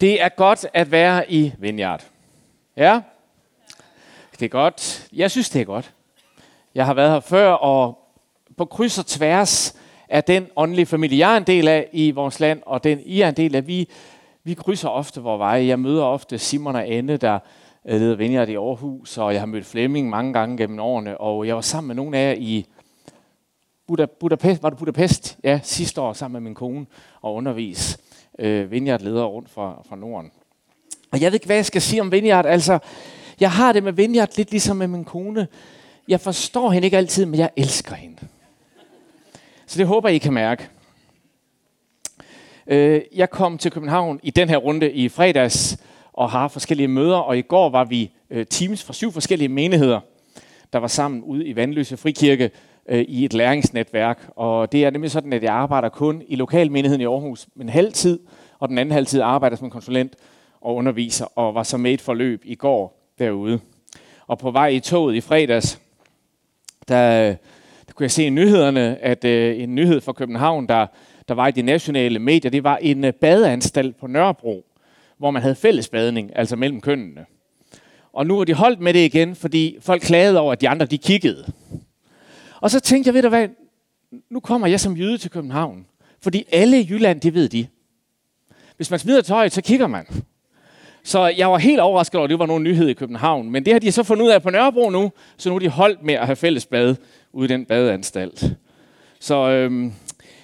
Det er godt at være i Vineyard. Ja, det er godt. Jeg synes, det er godt. Jeg har været her før, og på kryds og tværs af den åndelige familie, jeg er en del af i vores land, og den I er en del af, vi, vi krydser ofte vores veje. Jeg møder ofte Simon og Anne, der øh, leder Vineyard i Aarhus, og jeg har mødt Flemming mange gange gennem årene, og jeg var sammen med nogle af jer i Buda, Budapest, var det Budapest? Ja, sidste år sammen med min kone og undervis øh, vineyardledere rundt fra, fra Norden. Og jeg ved ikke, hvad jeg skal sige om Vineyard. Altså, jeg har det med Vineyard lidt ligesom med min kone. Jeg forstår hende ikke altid, men jeg elsker hende. Så det håber I kan mærke. Øh, jeg kom til København i den her runde i fredags og har forskellige møder, og i går var vi øh, teams fra syv forskellige menigheder, der var sammen ude i Vandløse Frikirke øh, i et læringsnetværk. Og det er nemlig sådan, at jeg arbejder kun i lokalmenigheden i Aarhus en halv tid, og den anden halv tid arbejder som konsulent og underviser, og var så med et forløb i går derude. Og på vej i toget i fredags, der, der kunne jeg se i nyhederne, at øh, en nyhed fra København, der, der var i de nationale medier, det var en øh, badeanstalt på Nørrebro, hvor man havde fælles badning, altså mellem kønnene. Og nu er de holdt med det igen, fordi folk klagede over, at de andre de kiggede. Og så tænkte jeg, ved du hvad, nu kommer jeg som jøde til København. Fordi alle i Jylland, det ved de. Hvis man smider tøjet, så kigger man. Så jeg var helt overrasket over, at det var nogen nyhed i København. Men det har de så fundet ud af på Nørrebro nu, så nu er de holdt med at have fælles bad ude i den badeanstalt. Så øhm,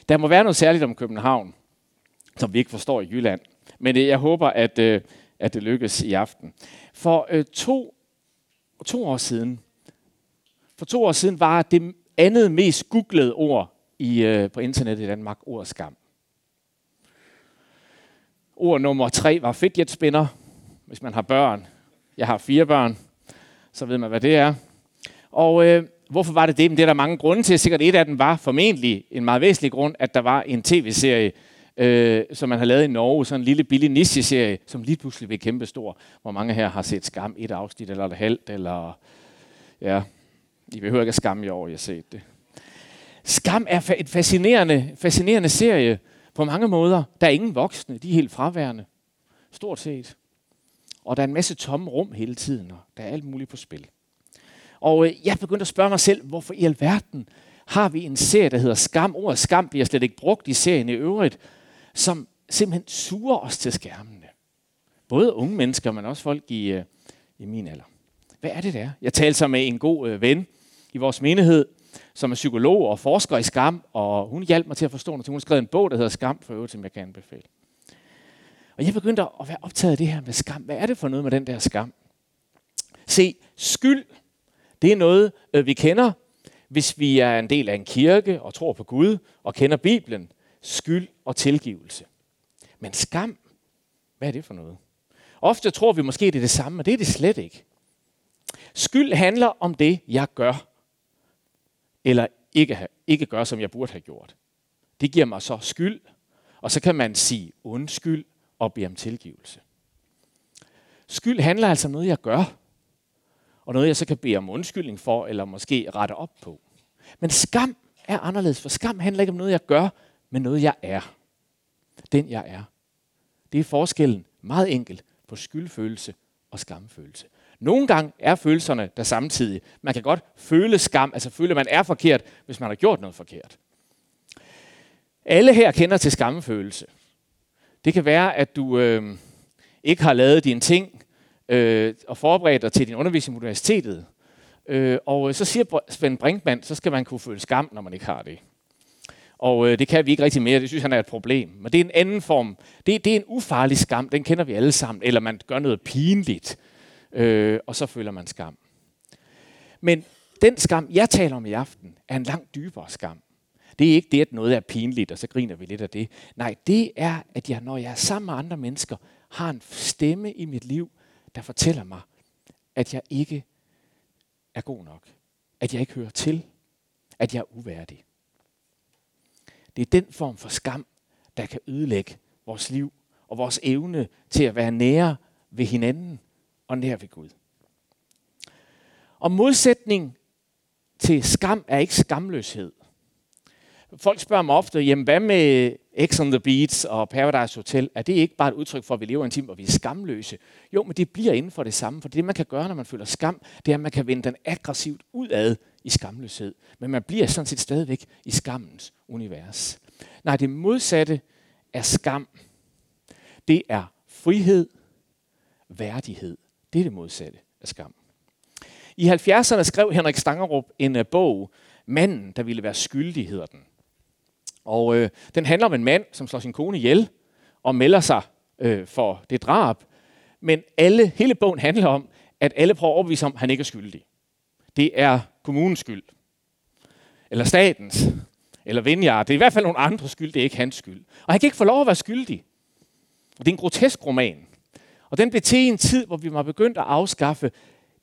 der må være noget særligt om København, som vi ikke forstår i Jylland. Men øh, jeg håber, at, øh, at det lykkes i aften. For øh, to, to år siden, for to år siden var det andet mest googlede ord i, øh, på internettet i Danmark ordet skam. Ord nummer tre var fidget hvis man har børn. Jeg har fire børn, så ved man, hvad det er. Og øh, hvorfor var det det? Men det er der mange grunde til. Sikkert et af dem var formentlig en meget væsentlig grund, at der var en tv-serie, øh, som man har lavet i Norge, sådan en lille billig niche-serie, som lige pludselig blev kæmpe stor, hvor mange her har set Skam et afsnit, eller et halvt, eller ja, i behøver ikke at skamme i år, jeg har set det. Skam er et fascinerende, fascinerende serie på mange måder. Der er ingen voksne, de er helt fraværende. Stort set. Og der er en masse tomme rum hele tiden, og der er alt muligt på spil. Og øh, jeg begyndte at spørge mig selv, hvorfor i alverden har vi en serie, der hedder Skam. Ordet skam bliver slet ikke brugt i serien i øvrigt, som simpelthen suger os til skærmene. Både unge mennesker, men også folk i, øh, i min alder. Hvad er det der? Jeg talte så med en god øh, ven i vores menighed, som er psykolog og forsker i skam, og hun hjalp mig til at forstå noget. Hun har skrevet en bog, der hedder Skam for øvrigt, som jeg kan anbefale. Og jeg begyndte at være optaget af det her med skam. Hvad er det for noget med den der skam? Se, skyld, det er noget, øh, vi kender, hvis vi er en del af en kirke og tror på Gud og kender Bibelen. Skyld og tilgivelse. Men skam, hvad er det for noget? Ofte tror vi måske, det er det samme, men det er det slet ikke. Skyld handler om det, jeg gør, eller ikke, ikke gøre, som jeg burde have gjort. Det giver mig så skyld, og så kan man sige undskyld og bede om tilgivelse. Skyld handler altså om noget, jeg gør, og noget, jeg så kan bede om undskyldning for, eller måske rette op på. Men skam er anderledes, for skam handler ikke om noget, jeg gør, men noget, jeg er. Den, jeg er. Det er forskellen meget enkelt på skyldfølelse og skamfølelse. Nogle gange er følelserne der samtidig. Man kan godt føle skam, altså føle, at man er forkert, hvis man har gjort noget forkert. Alle her kender til skamfølelse. Det kan være, at du øh, ikke har lavet dine ting øh, og forberedt dig til din undervisning på universitetet. Øh, og så siger Svend Brinkmann, så skal man kunne føle skam, når man ikke har det. Og øh, det kan vi ikke rigtig mere, det synes han er et problem. Men det er en anden form. Det, det er en ufarlig skam, den kender vi alle sammen. Eller man gør noget pinligt, øh, og så føler man skam. Men den skam, jeg taler om i aften, er en langt dybere skam. Det er ikke det, at noget er pinligt, og så griner vi lidt af det. Nej, det er, at jeg, når jeg er sammen med andre mennesker, har en stemme i mit liv, der fortæller mig, at jeg ikke er god nok. At jeg ikke hører til. At jeg er uværdig. Det er den form for skam, der kan ødelægge vores liv og vores evne til at være nære ved hinanden og nær ved Gud. Og modsætning til skam er ikke skamløshed. Folk spørger mig ofte, jamen hvad med X on the Beach og Paradise Hotel, er det ikke bare et udtryk for, at vi lever i en tid, hvor vi er skamløse? Jo, men det bliver inden for det samme, for det man kan gøre, når man føler skam, det er, at man kan vende den aggressivt udad i skamløshed. Men man bliver sådan set stadigvæk i skammens univers. Nej, det modsatte er skam. Det er frihed, værdighed. Det er det modsatte af skam. I 70'erne skrev Henrik Stangerup en uh, bog, Manden, der ville være skyldig, hedder den. Og øh, den handler om en mand, som slår sin kone ihjel og melder sig øh, for det drab. Men alle, hele bogen handler om, at alle prøver at overbevise om, at han ikke er skyldig. Det er kommunens skyld. Eller statens. Eller Vinjard. Det er i hvert fald nogle andre skyld, det er ikke hans skyld. Og han kan ikke få lov at være skyldig. Og det er en grotesk roman. Og den blev til i en tid, hvor vi var begyndt at afskaffe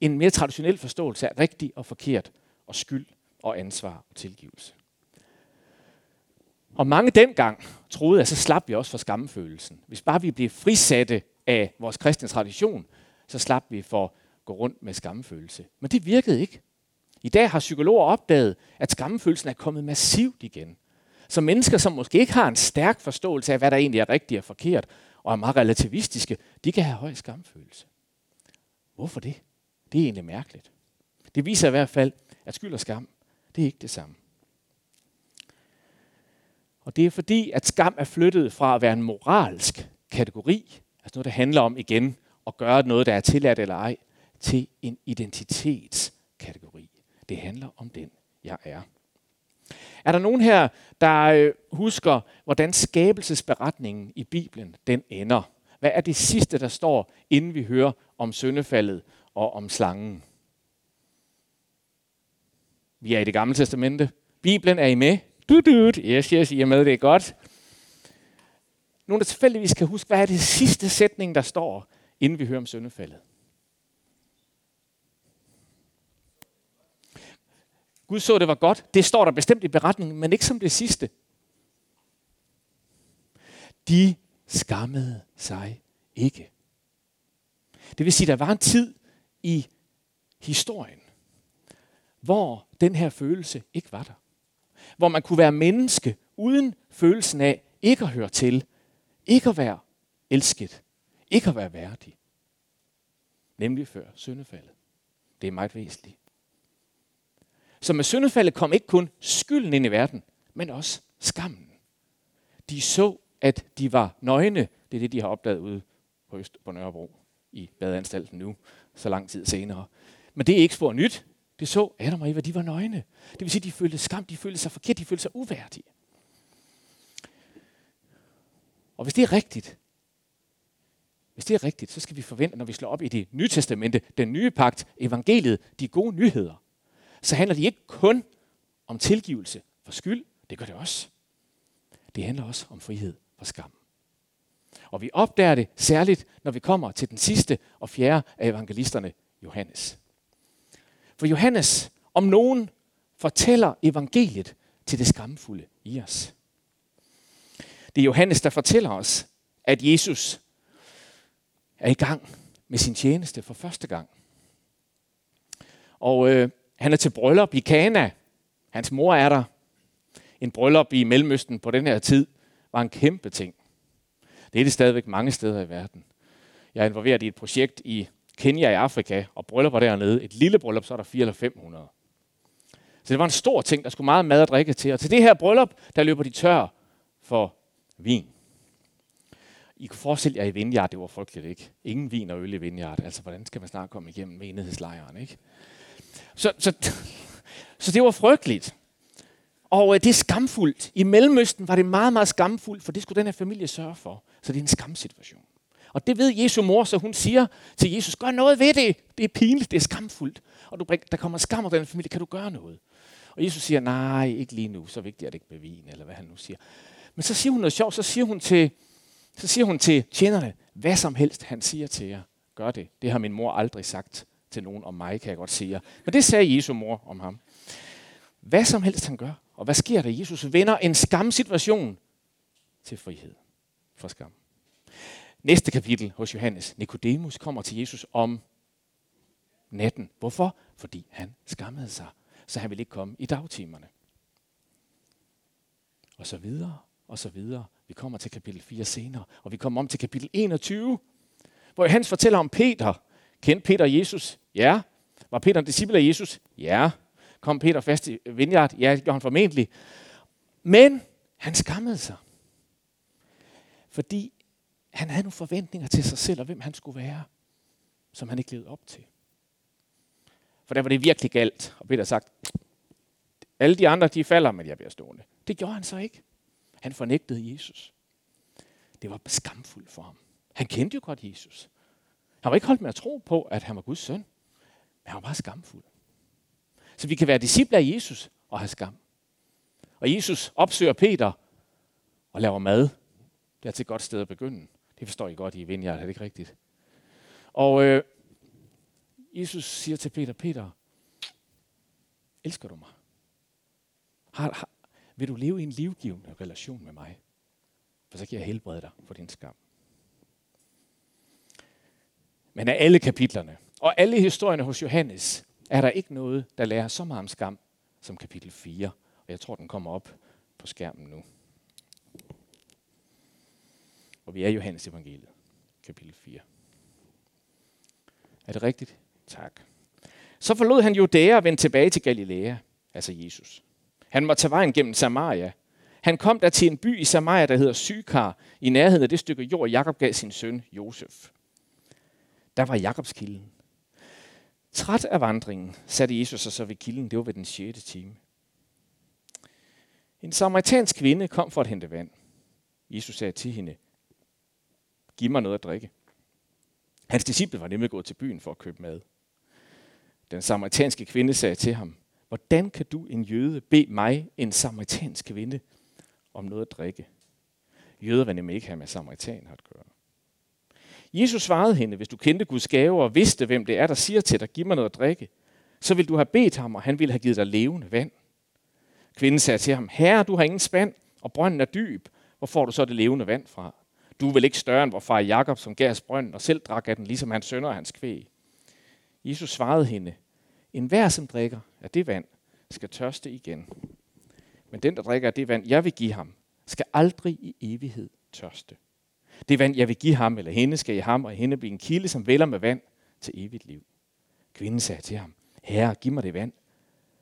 en mere traditionel forståelse af rigtigt og forkert og skyld og ansvar og tilgivelse. Og mange dengang troede, at så slap vi også for skamfølelsen. Hvis bare vi blev frisatte af vores kristne tradition, så slap vi for at gå rundt med skamfølelse. Men det virkede ikke. I dag har psykologer opdaget, at skamfølelsen er kommet massivt igen. Så mennesker, som måske ikke har en stærk forståelse af, hvad der egentlig er rigtigt og forkert, og er meget relativistiske, de kan have høj skamfølelse. Hvorfor det? Det er egentlig mærkeligt. Det viser i hvert fald, at skyld og skam, det er ikke det samme. Og det er fordi, at skam er flyttet fra at være en moralsk kategori, altså noget, der handler om igen at gøre noget, der er tilladt eller ej, til en identitetskategori. Det handler om den, jeg er. Er der nogen her, der øh, husker, hvordan skabelsesberetningen i Bibelen den ender? Hvad er det sidste, der står, inden vi hører om syndefaldet og om slangen? Vi er i det gamle testamente. Bibelen er I med? Du, du, yes, yes, I er med, det er godt. Nogen, der tilfældigvis kan huske, hvad er det sidste sætning, der står, inden vi hører om syndefaldet? Gud så, det var godt. Det står der bestemt i beretningen, men ikke som det sidste. De skammede sig ikke. Det vil sige, der var en tid i historien, hvor den her følelse ikke var der. Hvor man kunne være menneske uden følelsen af ikke at høre til, ikke at være elsket, ikke at være værdig. Nemlig før syndefaldet. Det er meget væsentligt. Så med syndefaldet kom ikke kun skylden ind i verden, men også skammen. De så, at de var nøgne. Det er det, de har opdaget ude på, Øst, på Nørrebro i badeanstalten nu, så lang tid senere. Men det er ikke spor nyt. Det så Adam og Eva, de var nøgne. Det vil sige, de følte skam, de følte sig forkert, de følte sig uværdige. Og hvis det er rigtigt, hvis det er rigtigt, så skal vi forvente, når vi slår op i det nye testamente, den nye pagt, evangeliet, de gode nyheder, så handler det ikke kun om tilgivelse for skyld, det gør det også. Det handler også om frihed for skam. Og vi opdager det særligt, når vi kommer til den sidste og fjerde af evangelisterne, Johannes. For Johannes, om nogen, fortæller evangeliet til det skamfulde i os. Det er Johannes, der fortæller os, at Jesus er i gang med sin tjeneste for første gang. Og øh, han er til bryllup i Kana. Hans mor er der. En bryllup i Mellemøsten på den her tid var en kæmpe ting. Det er det stadigvæk mange steder i verden. Jeg er involveret i et projekt i Kenya i Afrika, og bryllupper dernede. Et lille bryllup, så er der 400 eller 500. Så det var en stor ting, der skulle meget mad og drikke til. Og til det her bryllup, der løber de tør for vin. I kunne forestille jer i Vineyard, det var frygteligt, ikke? Ingen vin og øl i Vineyard. Altså, hvordan skal man snart komme igennem menighedslejren, ikke? Så, så, så det var frygteligt. Og øh, det er skamfuldt. I Mellemøsten var det meget, meget skamfuldt, for det skulle den her familie sørge for. Så det er en skamsituation. Og det ved Jesu mor, så hun siger til Jesus, gør noget ved det. Det er pinligt, det er skamfuldt. Og du, der kommer skam over den familie, kan du gøre noget? Og Jesus siger, nej, ikke lige nu, så vigtigt er det ikke med vin, eller hvad han nu siger. Men så siger hun noget sjovt, så siger hun til, så siger hun til tjenerne, hvad som helst han siger til jer, gør det. Det har min mor aldrig sagt til nogen om mig, kan jeg godt sige. Men det sagde Jesu mor om ham. Hvad som helst han gør. Og hvad sker der? Jesus vender en skamsituation til frihed for skam. Næste kapitel hos Johannes. Nikodemus kommer til Jesus om natten. Hvorfor? Fordi han skammede sig. Så han ville ikke komme i dagtimerne. Og så videre, og så videre. Vi kommer til kapitel 4 senere, og vi kommer om til kapitel 21, hvor Johannes fortæller om Peter. Kendte Peter Jesus? Ja. Var Peter en disciple af Jesus? Ja. Kom Peter fast i Vineyard? Ja, det gjorde han formentlig. Men han skammede sig. Fordi han havde nogle forventninger til sig selv, og hvem han skulle være, som han ikke levede op til. For der var det virkelig galt. Og Peter sagt, alle de andre, de falder, men jeg bliver stående. Det gjorde han så ikke. Han fornægtede Jesus. Det var skamfuldt for ham. Han kendte jo godt Jesus. Han var ikke holdt med at tro på, at han var Guds søn. Men han var bare skamfuld. Så vi kan være disciple af Jesus og have skam. Og Jesus opsøger Peter og laver mad. Det er til et godt sted at begynde. Det forstår I godt i Vineyard, er det ikke rigtigt? Og øh, Jesus siger til Peter, Peter, elsker du mig? Har, har, vil du leve i en livgivende relation med mig? For så kan jeg helbrede dig for din skam. Men af alle kapitlerne og alle historierne hos Johannes, er der ikke noget, der lærer så meget om skam som kapitel 4. Og jeg tror, den kommer op på skærmen nu. Og vi er Johannes evangeliet, kapitel 4. Er det rigtigt? Tak. Så forlod han Judæa og vendte tilbage til Galilea, altså Jesus. Han måtte tage vejen gennem Samaria. Han kom der til en by i Samaria, der hedder Sykar, i nærheden af det stykke jord, Jakob gav sin søn Josef. Der var Jakobskilden. Træt af vandringen satte Jesus sig så ved kilden. Det var ved den 6. time. En samaritansk kvinde kom for at hente vand. Jesus sagde til hende, giv mig noget at drikke. Hans disciple var nemlig gået til byen for at købe mad. Den samaritanske kvinde sagde til ham, hvordan kan du, en jøde, bede mig, en samaritansk kvinde, om noget at drikke? Jøder vil nemlig ikke have med samaritan at gøre. Jesus svarede hende, hvis du kendte Guds gave og vidste, hvem det er, der siger til dig, giv mig noget at drikke, så vil du have bedt ham, og han ville have givet dig levende vand. Kvinden sagde til ham, herre, du har ingen spand, og brønden er dyb. Hvor får du så det levende vand fra? Du er vel ikke større end vor far Jakob, som gav os brønden og selv drak af den, ligesom hans sønner og hans kvæg. Jesus svarede hende, en hver, som drikker af det vand, skal tørste igen. Men den, der drikker af det vand, jeg vil give ham, skal aldrig i evighed tørste. Det vand, jeg vil give ham eller hende, skal i ham og i hende blive en kilde, som vælger med vand til evigt liv. Kvinden sagde til ham, herre, giv mig det vand.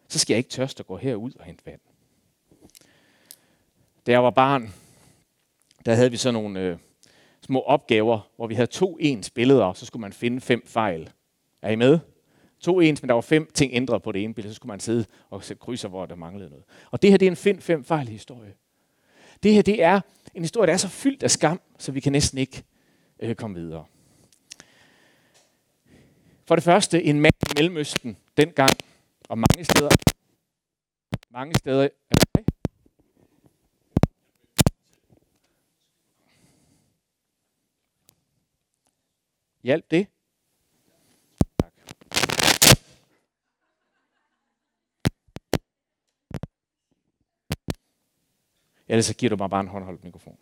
Så skal jeg ikke tørste at gå herud og hente vand. Da jeg var barn, der havde vi sådan nogle øh, små opgaver, hvor vi havde to ens billeder, så skulle man finde fem fejl. Er I med? To ens, men der var fem ting ændret på det ene billede, så skulle man sidde og sætte krydser, hvor der manglede noget. Og det her, det er en find fem fejl historie. Det her, det er en historie, der er så fyldt af skam, så vi kan næsten ikke øh, komme videre. For det første, en mand i Mellemøsten dengang, og mange steder, mange steder, er det Hjælp det? Tak. Ellers så giver du mig bare en håndholdt mikrofon.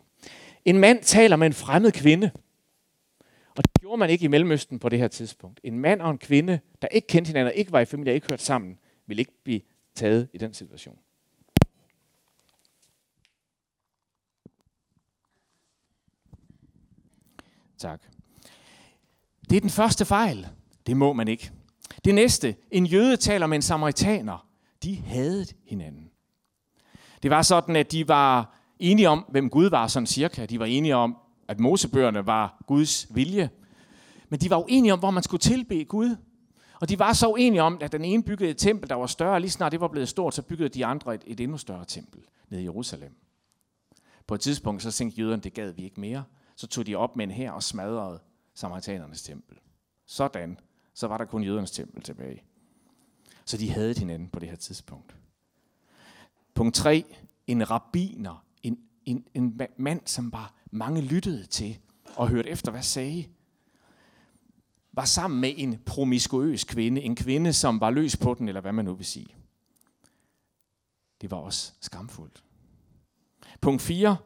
En mand taler med en fremmed kvinde. Og det gjorde man ikke i Mellemøsten på det her tidspunkt. En mand og en kvinde, der ikke kendte hinanden, ikke var i familie, ikke hørt sammen, ville ikke blive taget i den situation. Tak. Det er den første fejl. Det må man ikke. Det næste. En jøde taler med en samaritaner. De havde hinanden. Det var sådan, at de var enige om, hvem Gud var sådan cirka. De var enige om, at Mosebøgerne var Guds vilje. Men de var uenige om, hvor man skulle tilbe Gud. Og de var så uenige om, at den ene byggede et tempel, der var større. Lige snart det var blevet stort, så byggede de andre et, et endnu større tempel nede i Jerusalem. På et tidspunkt så tænkte jøderne, det gad vi ikke mere. Så tog de op med en her og smadrede samaritanernes tempel. Sådan, så var der kun jødernes tempel tilbage. Så de havde hinanden på det her tidspunkt. Punkt 3. En rabiner. en, en, en mand, som bare mange lyttede til og hørte efter, hvad sagde, var sammen med en promiskuøs kvinde, en kvinde, som var løs på den, eller hvad man nu vil sige. Det var også skamfuldt. Punkt 4.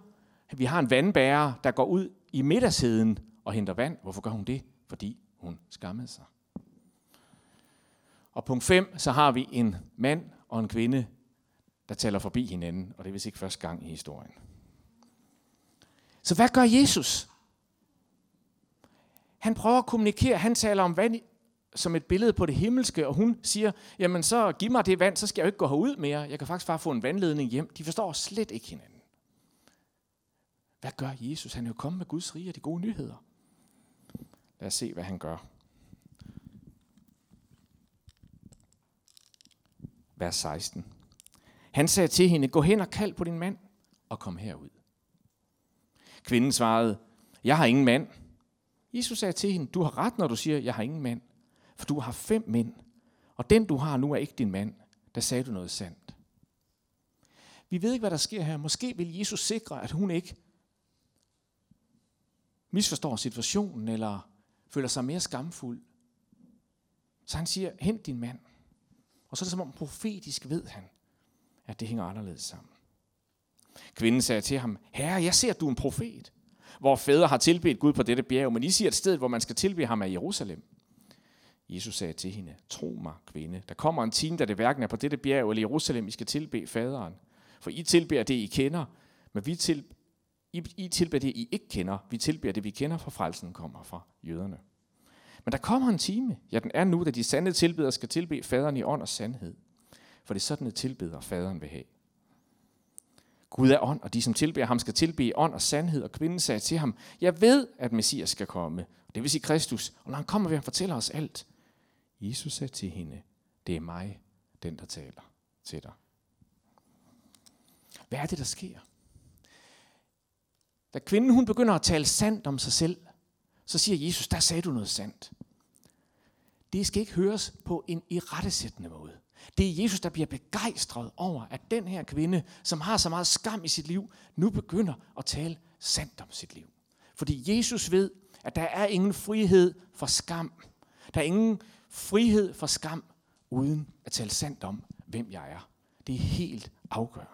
Vi har en vandbærer, der går ud i middagsheden og henter vand. Hvorfor gør hun det? Fordi hun skammede sig. Og punkt 5, så har vi en mand og en kvinde, der taler forbi hinanden, og det er vist ikke første gang i historien. Så hvad gør Jesus? Han prøver at kommunikere. Han taler om vand som et billede på det himmelske, og hun siger, jamen så giv mig det vand, så skal jeg jo ikke gå herud mere. Jeg kan faktisk bare få en vandledning hjem. De forstår slet ikke hinanden. Hvad gør Jesus? Han er jo kommet med Guds rige og de gode nyheder. Lad os se, hvad han gør. Vers 16. Han sagde til hende, gå hen og kald på din mand, og kom herud. Kvinden svarede, jeg har ingen mand. Jesus sagde til hende, du har ret, når du siger, jeg har ingen mand. For du har fem mænd, og den du har nu er ikke din mand. Der sagde du noget sandt. Vi ved ikke, hvad der sker her. Måske vil Jesus sikre, at hun ikke misforstår situationen, eller føler sig mere skamfuld. Så han siger, hent din mand. Og så er det som om profetisk ved han, at det hænger anderledes sammen. Kvinden sagde til ham, Herre, jeg ser, at du er en profet. Hvor fædre har tilbedt Gud på dette bjerg, men I siger, at stedet, hvor man skal tilbe ham, er Jerusalem. Jesus sagde til hende, tro mig, kvinde, der kommer en time, da det hverken er på dette bjerg eller Jerusalem, I skal tilbe faderen. For I tilbeder det, I kender, men vi til, I, I tilbeder det, I ikke kender. Vi tilbeder det, vi kender, for frelsen kommer fra jøderne. Men der kommer en time, ja den er nu, da de sande tilbedere skal tilbe faderen i ånd og sandhed. For det er sådan, at tilbeder faderen vil have. Gud er ånd, og de, som tilbeder ham, skal tilbe i ånd og sandhed. Og kvinden sagde til ham, jeg ved, at Messias skal komme. Det vil sige Kristus. Og når han kommer, vil han fortælle os alt. Jesus sagde til hende, det er mig, den der taler til dig. Hvad er det, der sker? Da kvinden hun begynder at tale sandt om sig selv, så siger Jesus, der sagde du noget sandt. Det skal ikke høres på en irettesættende måde. Det er Jesus, der bliver begejstret over, at den her kvinde, som har så meget skam i sit liv, nu begynder at tale sandt om sit liv. Fordi Jesus ved, at der er ingen frihed for skam. Der er ingen frihed for skam, uden at tale sandt om, hvem jeg er. Det er helt afgørende.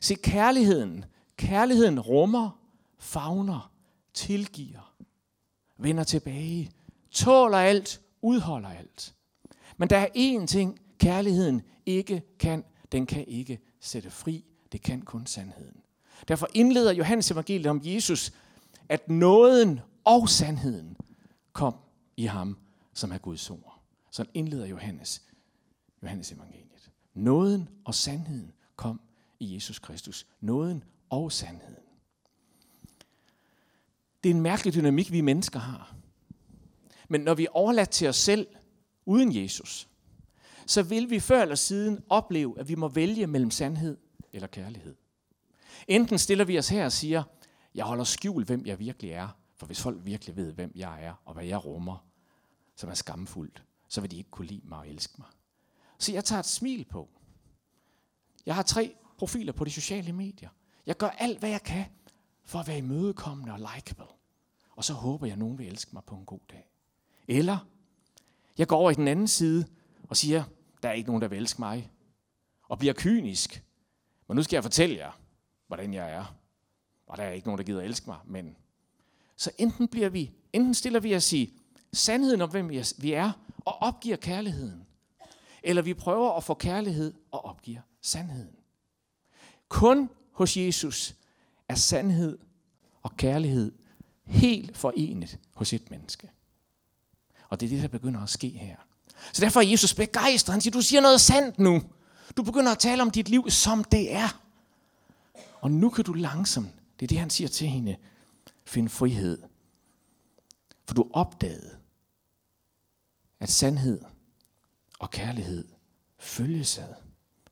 Se, kærligheden, kærligheden rummer, fagner, tilgiver, vender tilbage, tåler alt, udholder alt. Men der er én ting, kærligheden ikke kan. Den kan ikke sætte fri. Det kan kun sandheden. Derfor indleder Johannes evangeliet om Jesus, at nåden og sandheden kom i ham, som er Guds ord. Så indleder Johannes, Johannes evangeliet. Nåden og sandheden kom i Jesus Kristus. Nåden og sandheden. Det er en mærkelig dynamik, vi mennesker har. Men når vi er overladt til os selv, uden Jesus, så vil vi før eller siden opleve, at vi må vælge mellem sandhed eller kærlighed. Enten stiller vi os her og siger, jeg holder skjul, hvem jeg virkelig er, for hvis folk virkelig ved, hvem jeg er og hvad jeg rummer, som er skamfuldt, så vil de ikke kunne lide mig og elske mig. Så jeg tager et smil på. Jeg har tre profiler på de sociale medier. Jeg gør alt, hvad jeg kan, for at være imødekommende og likable. Og så håber jeg, at nogen vil elske mig på en god dag. Eller jeg går over i den anden side og siger, der er ikke nogen, der vil elske mig. Og bliver kynisk. Men nu skal jeg fortælle jer, hvordan jeg er. Og der er ikke nogen, der gider at elske mig. Men så enten, bliver vi, enten stiller vi os i sandheden om, hvem vi er, og opgiver kærligheden. Eller vi prøver at få kærlighed og opgiver sandheden. Kun hos Jesus er sandhed og kærlighed helt forenet hos et menneske. Og det er det, der begynder at ske her. Så derfor er Jesus begejstret. Han siger, du siger noget sandt nu. Du begynder at tale om dit liv, som det er. Og nu kan du langsomt, det er det, han siger til hende, finde frihed. For du opdagede, at sandhed og kærlighed følges ad.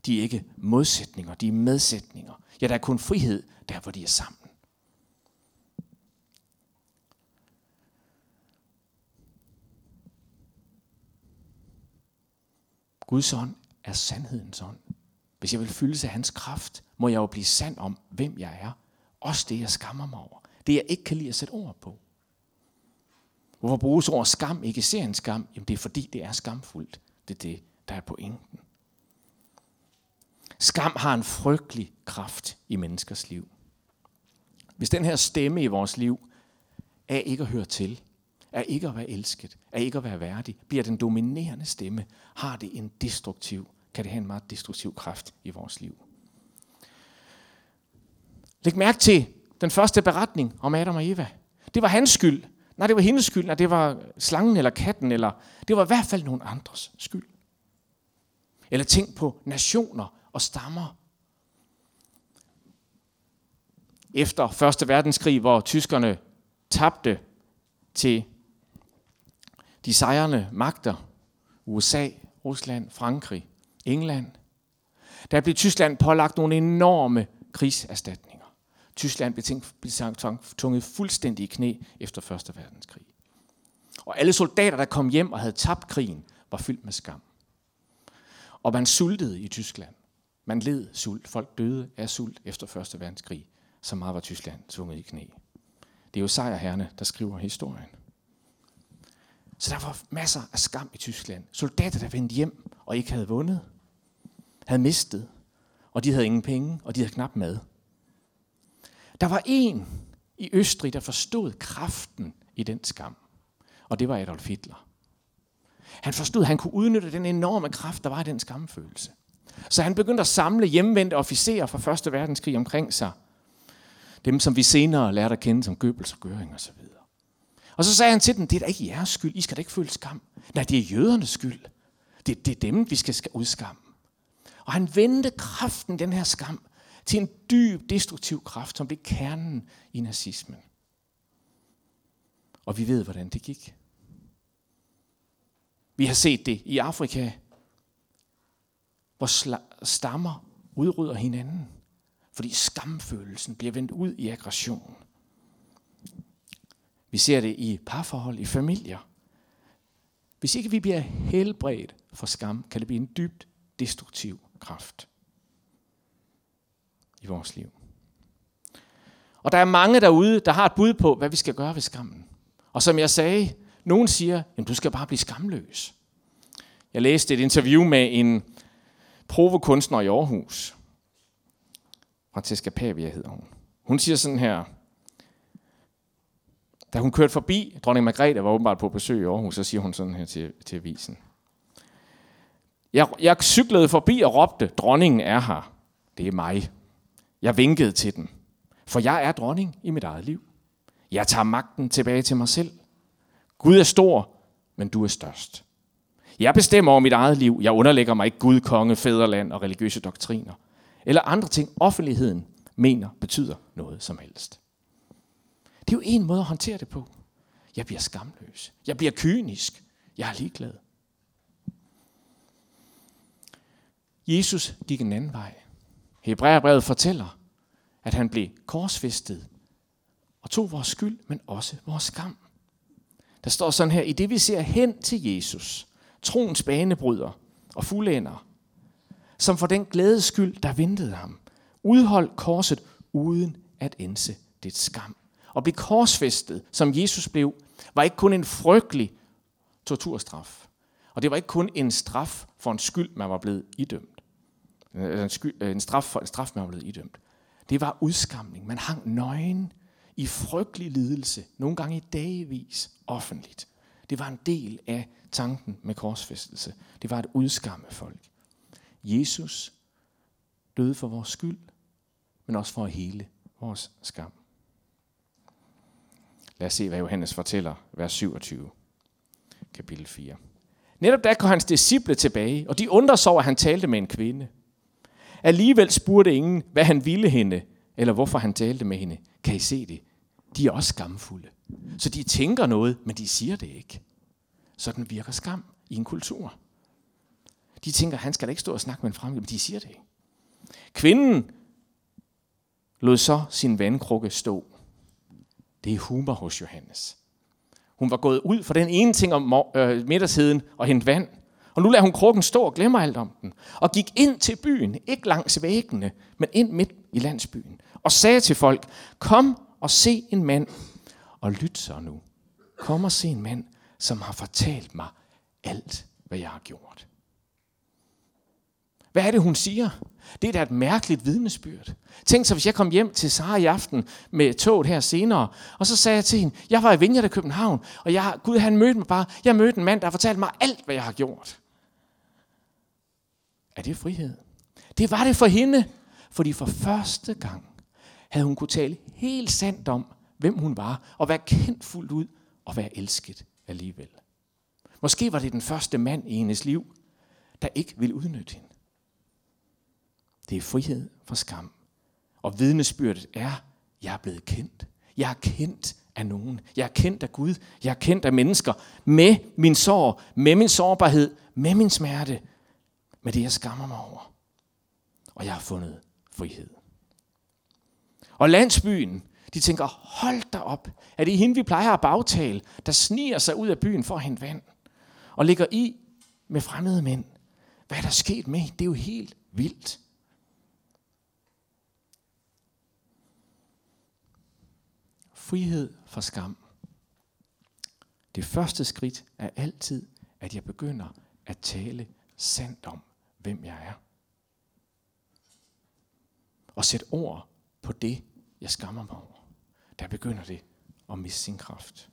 De er ikke modsætninger, de er medsætninger. Ja, der er kun frihed der, hvor de er sammen. Guds ånd er sandhedens ånd. Hvis jeg vil fyldes af hans kraft, må jeg jo blive sand om, hvem jeg er. Også det, jeg skammer mig over. Det, jeg ikke kan lide at sætte ord på. Hvorfor bruges ordet skam ikke ser en skam? Jamen det er fordi, det er skamfuldt. Det er det, der er pointen. Skam har en frygtelig kraft i menneskers liv. Hvis den her stemme i vores liv er ikke at høre til, er ikke at være elsket, er ikke at være værdig, bliver den dominerende stemme, har det en destruktiv, kan det have en meget destruktiv kraft i vores liv. Læg mærke til den første beretning om Adam og Eva. Det var hans skyld. Nej, det var hendes skyld. Nej, det var slangen eller katten. Eller det var i hvert fald nogen andres skyld. Eller tænk på nationer og stammer. Efter 1. verdenskrig, hvor tyskerne tabte til de sejrende magter, USA, Rusland, Frankrig, England, der blev Tyskland pålagt nogle enorme krigserstatninger. Tyskland blev tvunget fuldstændig i knæ efter 1. verdenskrig. Og alle soldater, der kom hjem og havde tabt krigen, var fyldt med skam. Og man sultede i Tyskland. Man led sult. Folk døde af sult efter 1. verdenskrig. Så meget var Tyskland tvunget i knæ. Det er jo sejrherrene, der skriver historien. Så der var masser af skam i Tyskland. Soldater, der vendte hjem og ikke havde vundet, havde mistet, og de havde ingen penge, og de havde knap mad. Der var en i Østrig, der forstod kraften i den skam, og det var Adolf Hitler. Han forstod, at han kunne udnytte den enorme kraft, der var i den skamfølelse. Så han begyndte at samle hjemvendte officerer fra Første Verdenskrig omkring sig. Dem, som vi senere lærte at kende som Goebbels og Göring osv. Og så sagde han til dem, det er da ikke jeres skyld, I skal da ikke føle skam. Nej, det er jødernes skyld. Det, det er dem, vi skal udskamme. Og han vendte kraften, den her skam, til en dyb, destruktiv kraft, som blev kernen i nazismen. Og vi ved, hvordan det gik. Vi har set det i Afrika, hvor stammer udrydder hinanden, fordi skamfølelsen bliver vendt ud i aggression. Vi ser det i parforhold, i familier. Hvis ikke vi bliver helbredt for skam, kan det blive en dybt destruktiv kraft i vores liv. Og der er mange derude, der har et bud på, hvad vi skal gøre ved skammen. Og som jeg sagde, nogen siger, at du skal bare blive skamløs. Jeg læste et interview med en provokunstner i Aarhus. Francesca Pavia hedder hun. Hun siger sådan her, da hun kørte forbi, dronning Margrethe var åbenbart på besøg i Aarhus, så siger hun sådan her til, til avisen. Jeg, jeg cyklede forbi og råbte, dronningen er her. Det er mig. Jeg vinkede til den. For jeg er dronning i mit eget liv. Jeg tager magten tilbage til mig selv. Gud er stor, men du er størst. Jeg bestemmer over mit eget liv. Jeg underlægger mig ikke Gud, konge, fædreland og religiøse doktriner. Eller andre ting, offentligheden mener betyder noget som helst. Det er jo en måde at håndtere det på. Jeg bliver skamløs. Jeg bliver kynisk. Jeg er ligeglad. Jesus gik en anden vej. Hebræerbrevet fortæller, at han blev korsfæstet og tog vores skyld, men også vores skam. Der står sådan her, i det vi ser hen til Jesus, troens banebryder og fuldender, som for den glædes skyld, der ventede ham, udholdt korset uden at ense det skam. Og blive korsfæstet, som Jesus blev, var ikke kun en frygtelig torturstraf. Og det var ikke kun en straf for en skyld, man var blevet idømt. En, skyld, en straf for en straf, man var blevet idømt. Det var udskamning. Man hang nøgen i frygtelig lidelse, nogle gange i dagevis offentligt. Det var en del af tanken med korsfæstelse. Det var at udskamme folk. Jesus døde for vores skyld, men også for at hele vores skam. Lad os se, hvad Johannes fortæller, vers 27, kapitel 4. Netop da går hans disciple tilbage, og de undrer sig over, at han talte med en kvinde. Alligevel spurgte ingen, hvad han ville hende, eller hvorfor han talte med hende. Kan I se det? De er også skamfulde. Så de tænker noget, men de siger det ikke. Sådan virker skam i en kultur. De tænker, han skal da ikke stå og snakke med en fremmed, men de siger det ikke. Kvinden lod så sin vandkrukke stå. Det er humor hos Johannes. Hun var gået ud for den ene ting om øh, middagssiden middagsheden og hente vand. Og nu lader hun krukken stå og glemmer alt om den. Og gik ind til byen, ikke langs væggene, men ind midt i landsbyen. Og sagde til folk, kom og se en mand. Og lyt så nu. Kom og se en mand, som har fortalt mig alt, hvad jeg har gjort. Hvad er det, hun siger? Det er da et mærkeligt vidnesbyrd. Tænk så, hvis jeg kom hjem til Sara i aften med toget her senere, og så sagde jeg til hende, jeg var i Vineyard i København, og jeg, Gud han mødte mig bare, jeg mødte en mand, der fortalte mig alt, hvad jeg har gjort. Er det frihed? Det var det for hende, fordi for første gang havde hun kunne tale helt sandt om, hvem hun var, og være kendt fuldt ud, og være elsket alligevel. Måske var det den første mand i hendes liv, der ikke ville udnytte hende. Det er frihed fra skam. Og vidnesbyrdet er, jeg er blevet kendt. Jeg er kendt af nogen. Jeg er kendt af Gud. Jeg er kendt af mennesker. Med min sorg, med min sårbarhed, med min smerte, med det jeg skammer mig over. Og jeg har fundet frihed. Og landsbyen, de tænker, hold da op, er det hende, vi plejer at bagtale, der sniger sig ud af byen for at hente vand, og ligger i med fremmede mænd. Hvad er der sket med Det er jo helt vildt. Frihed fra skam. Det første skridt er altid, at jeg begynder at tale sandt om, hvem jeg er. Og sætte ord på det, jeg skammer mig over. Der begynder det at miste sin kraft.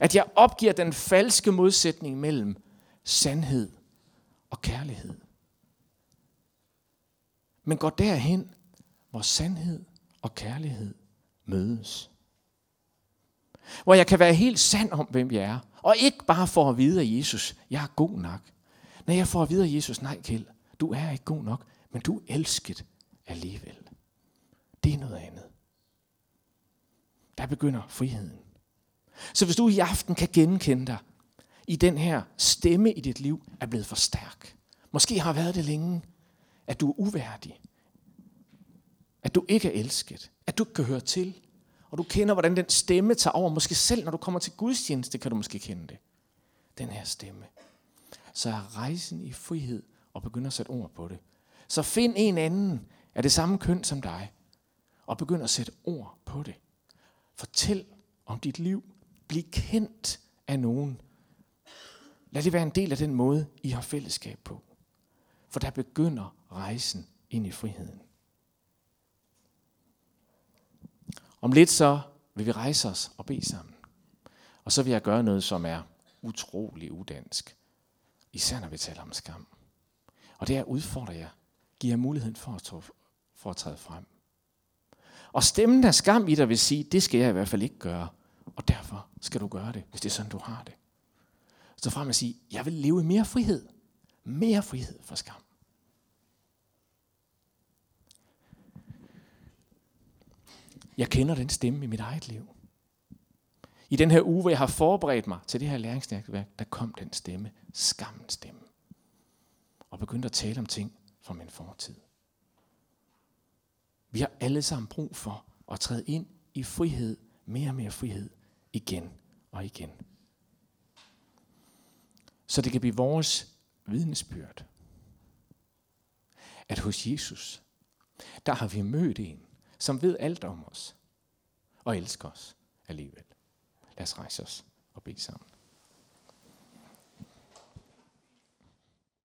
At jeg opgiver den falske modsætning mellem sandhed og kærlighed. Men går derhen, hvor sandhed og kærlighed mødes. Hvor jeg kan være helt sand om, hvem jeg er. Og ikke bare for at vide af Jesus, jeg er god nok. Når jeg får at vide af Jesus, nej Kjeld, du er ikke god nok, men du er elsket alligevel. Det er noget andet. Der begynder friheden. Så hvis du i aften kan genkende dig i den her stemme i dit liv, er blevet for stærk. Måske har været det længe, at du er uværdig. At du ikke er elsket. At du ikke kan høre til. Og du kender, hvordan den stemme tager over. Måske selv, når du kommer til gudstjeneste, kan du måske kende det. Den her stemme. Så er rejsen i frihed og begynder at sætte ord på det. Så find en anden af det samme køn som dig. Og begynd at sætte ord på det. Fortæl om dit liv. Bliv kendt af nogen. Lad det være en del af den måde, I har fællesskab på. For der begynder rejsen ind i friheden. Om lidt så vil vi rejse os og bede sammen. Og så vil jeg gøre noget, som er utrolig udansk. Især når vi taler om skam. Og det er at udfordre jer. Giv jer muligheden for at, for at træde frem. Og stemmen af skam i dig vil sige, det skal jeg i hvert fald ikke gøre. Og derfor skal du gøre det, hvis det er sådan, du har det. Så frem at sige, jeg vil leve i mere frihed. Mere frihed fra skam. Jeg kender den stemme i mit eget liv. I den her uge, hvor jeg har forberedt mig til det her læringsnetværk, der kom den stemme, skammens stemme. Og begyndte at tale om ting fra min fortid. Vi har alle sammen brug for at træde ind i frihed, mere og mere frihed, igen og igen. Så det kan blive vores vidnesbyrd, at hos Jesus, der har vi mødt en, som ved alt om os og elsker os alligevel. Lad os rejse os og bede sammen.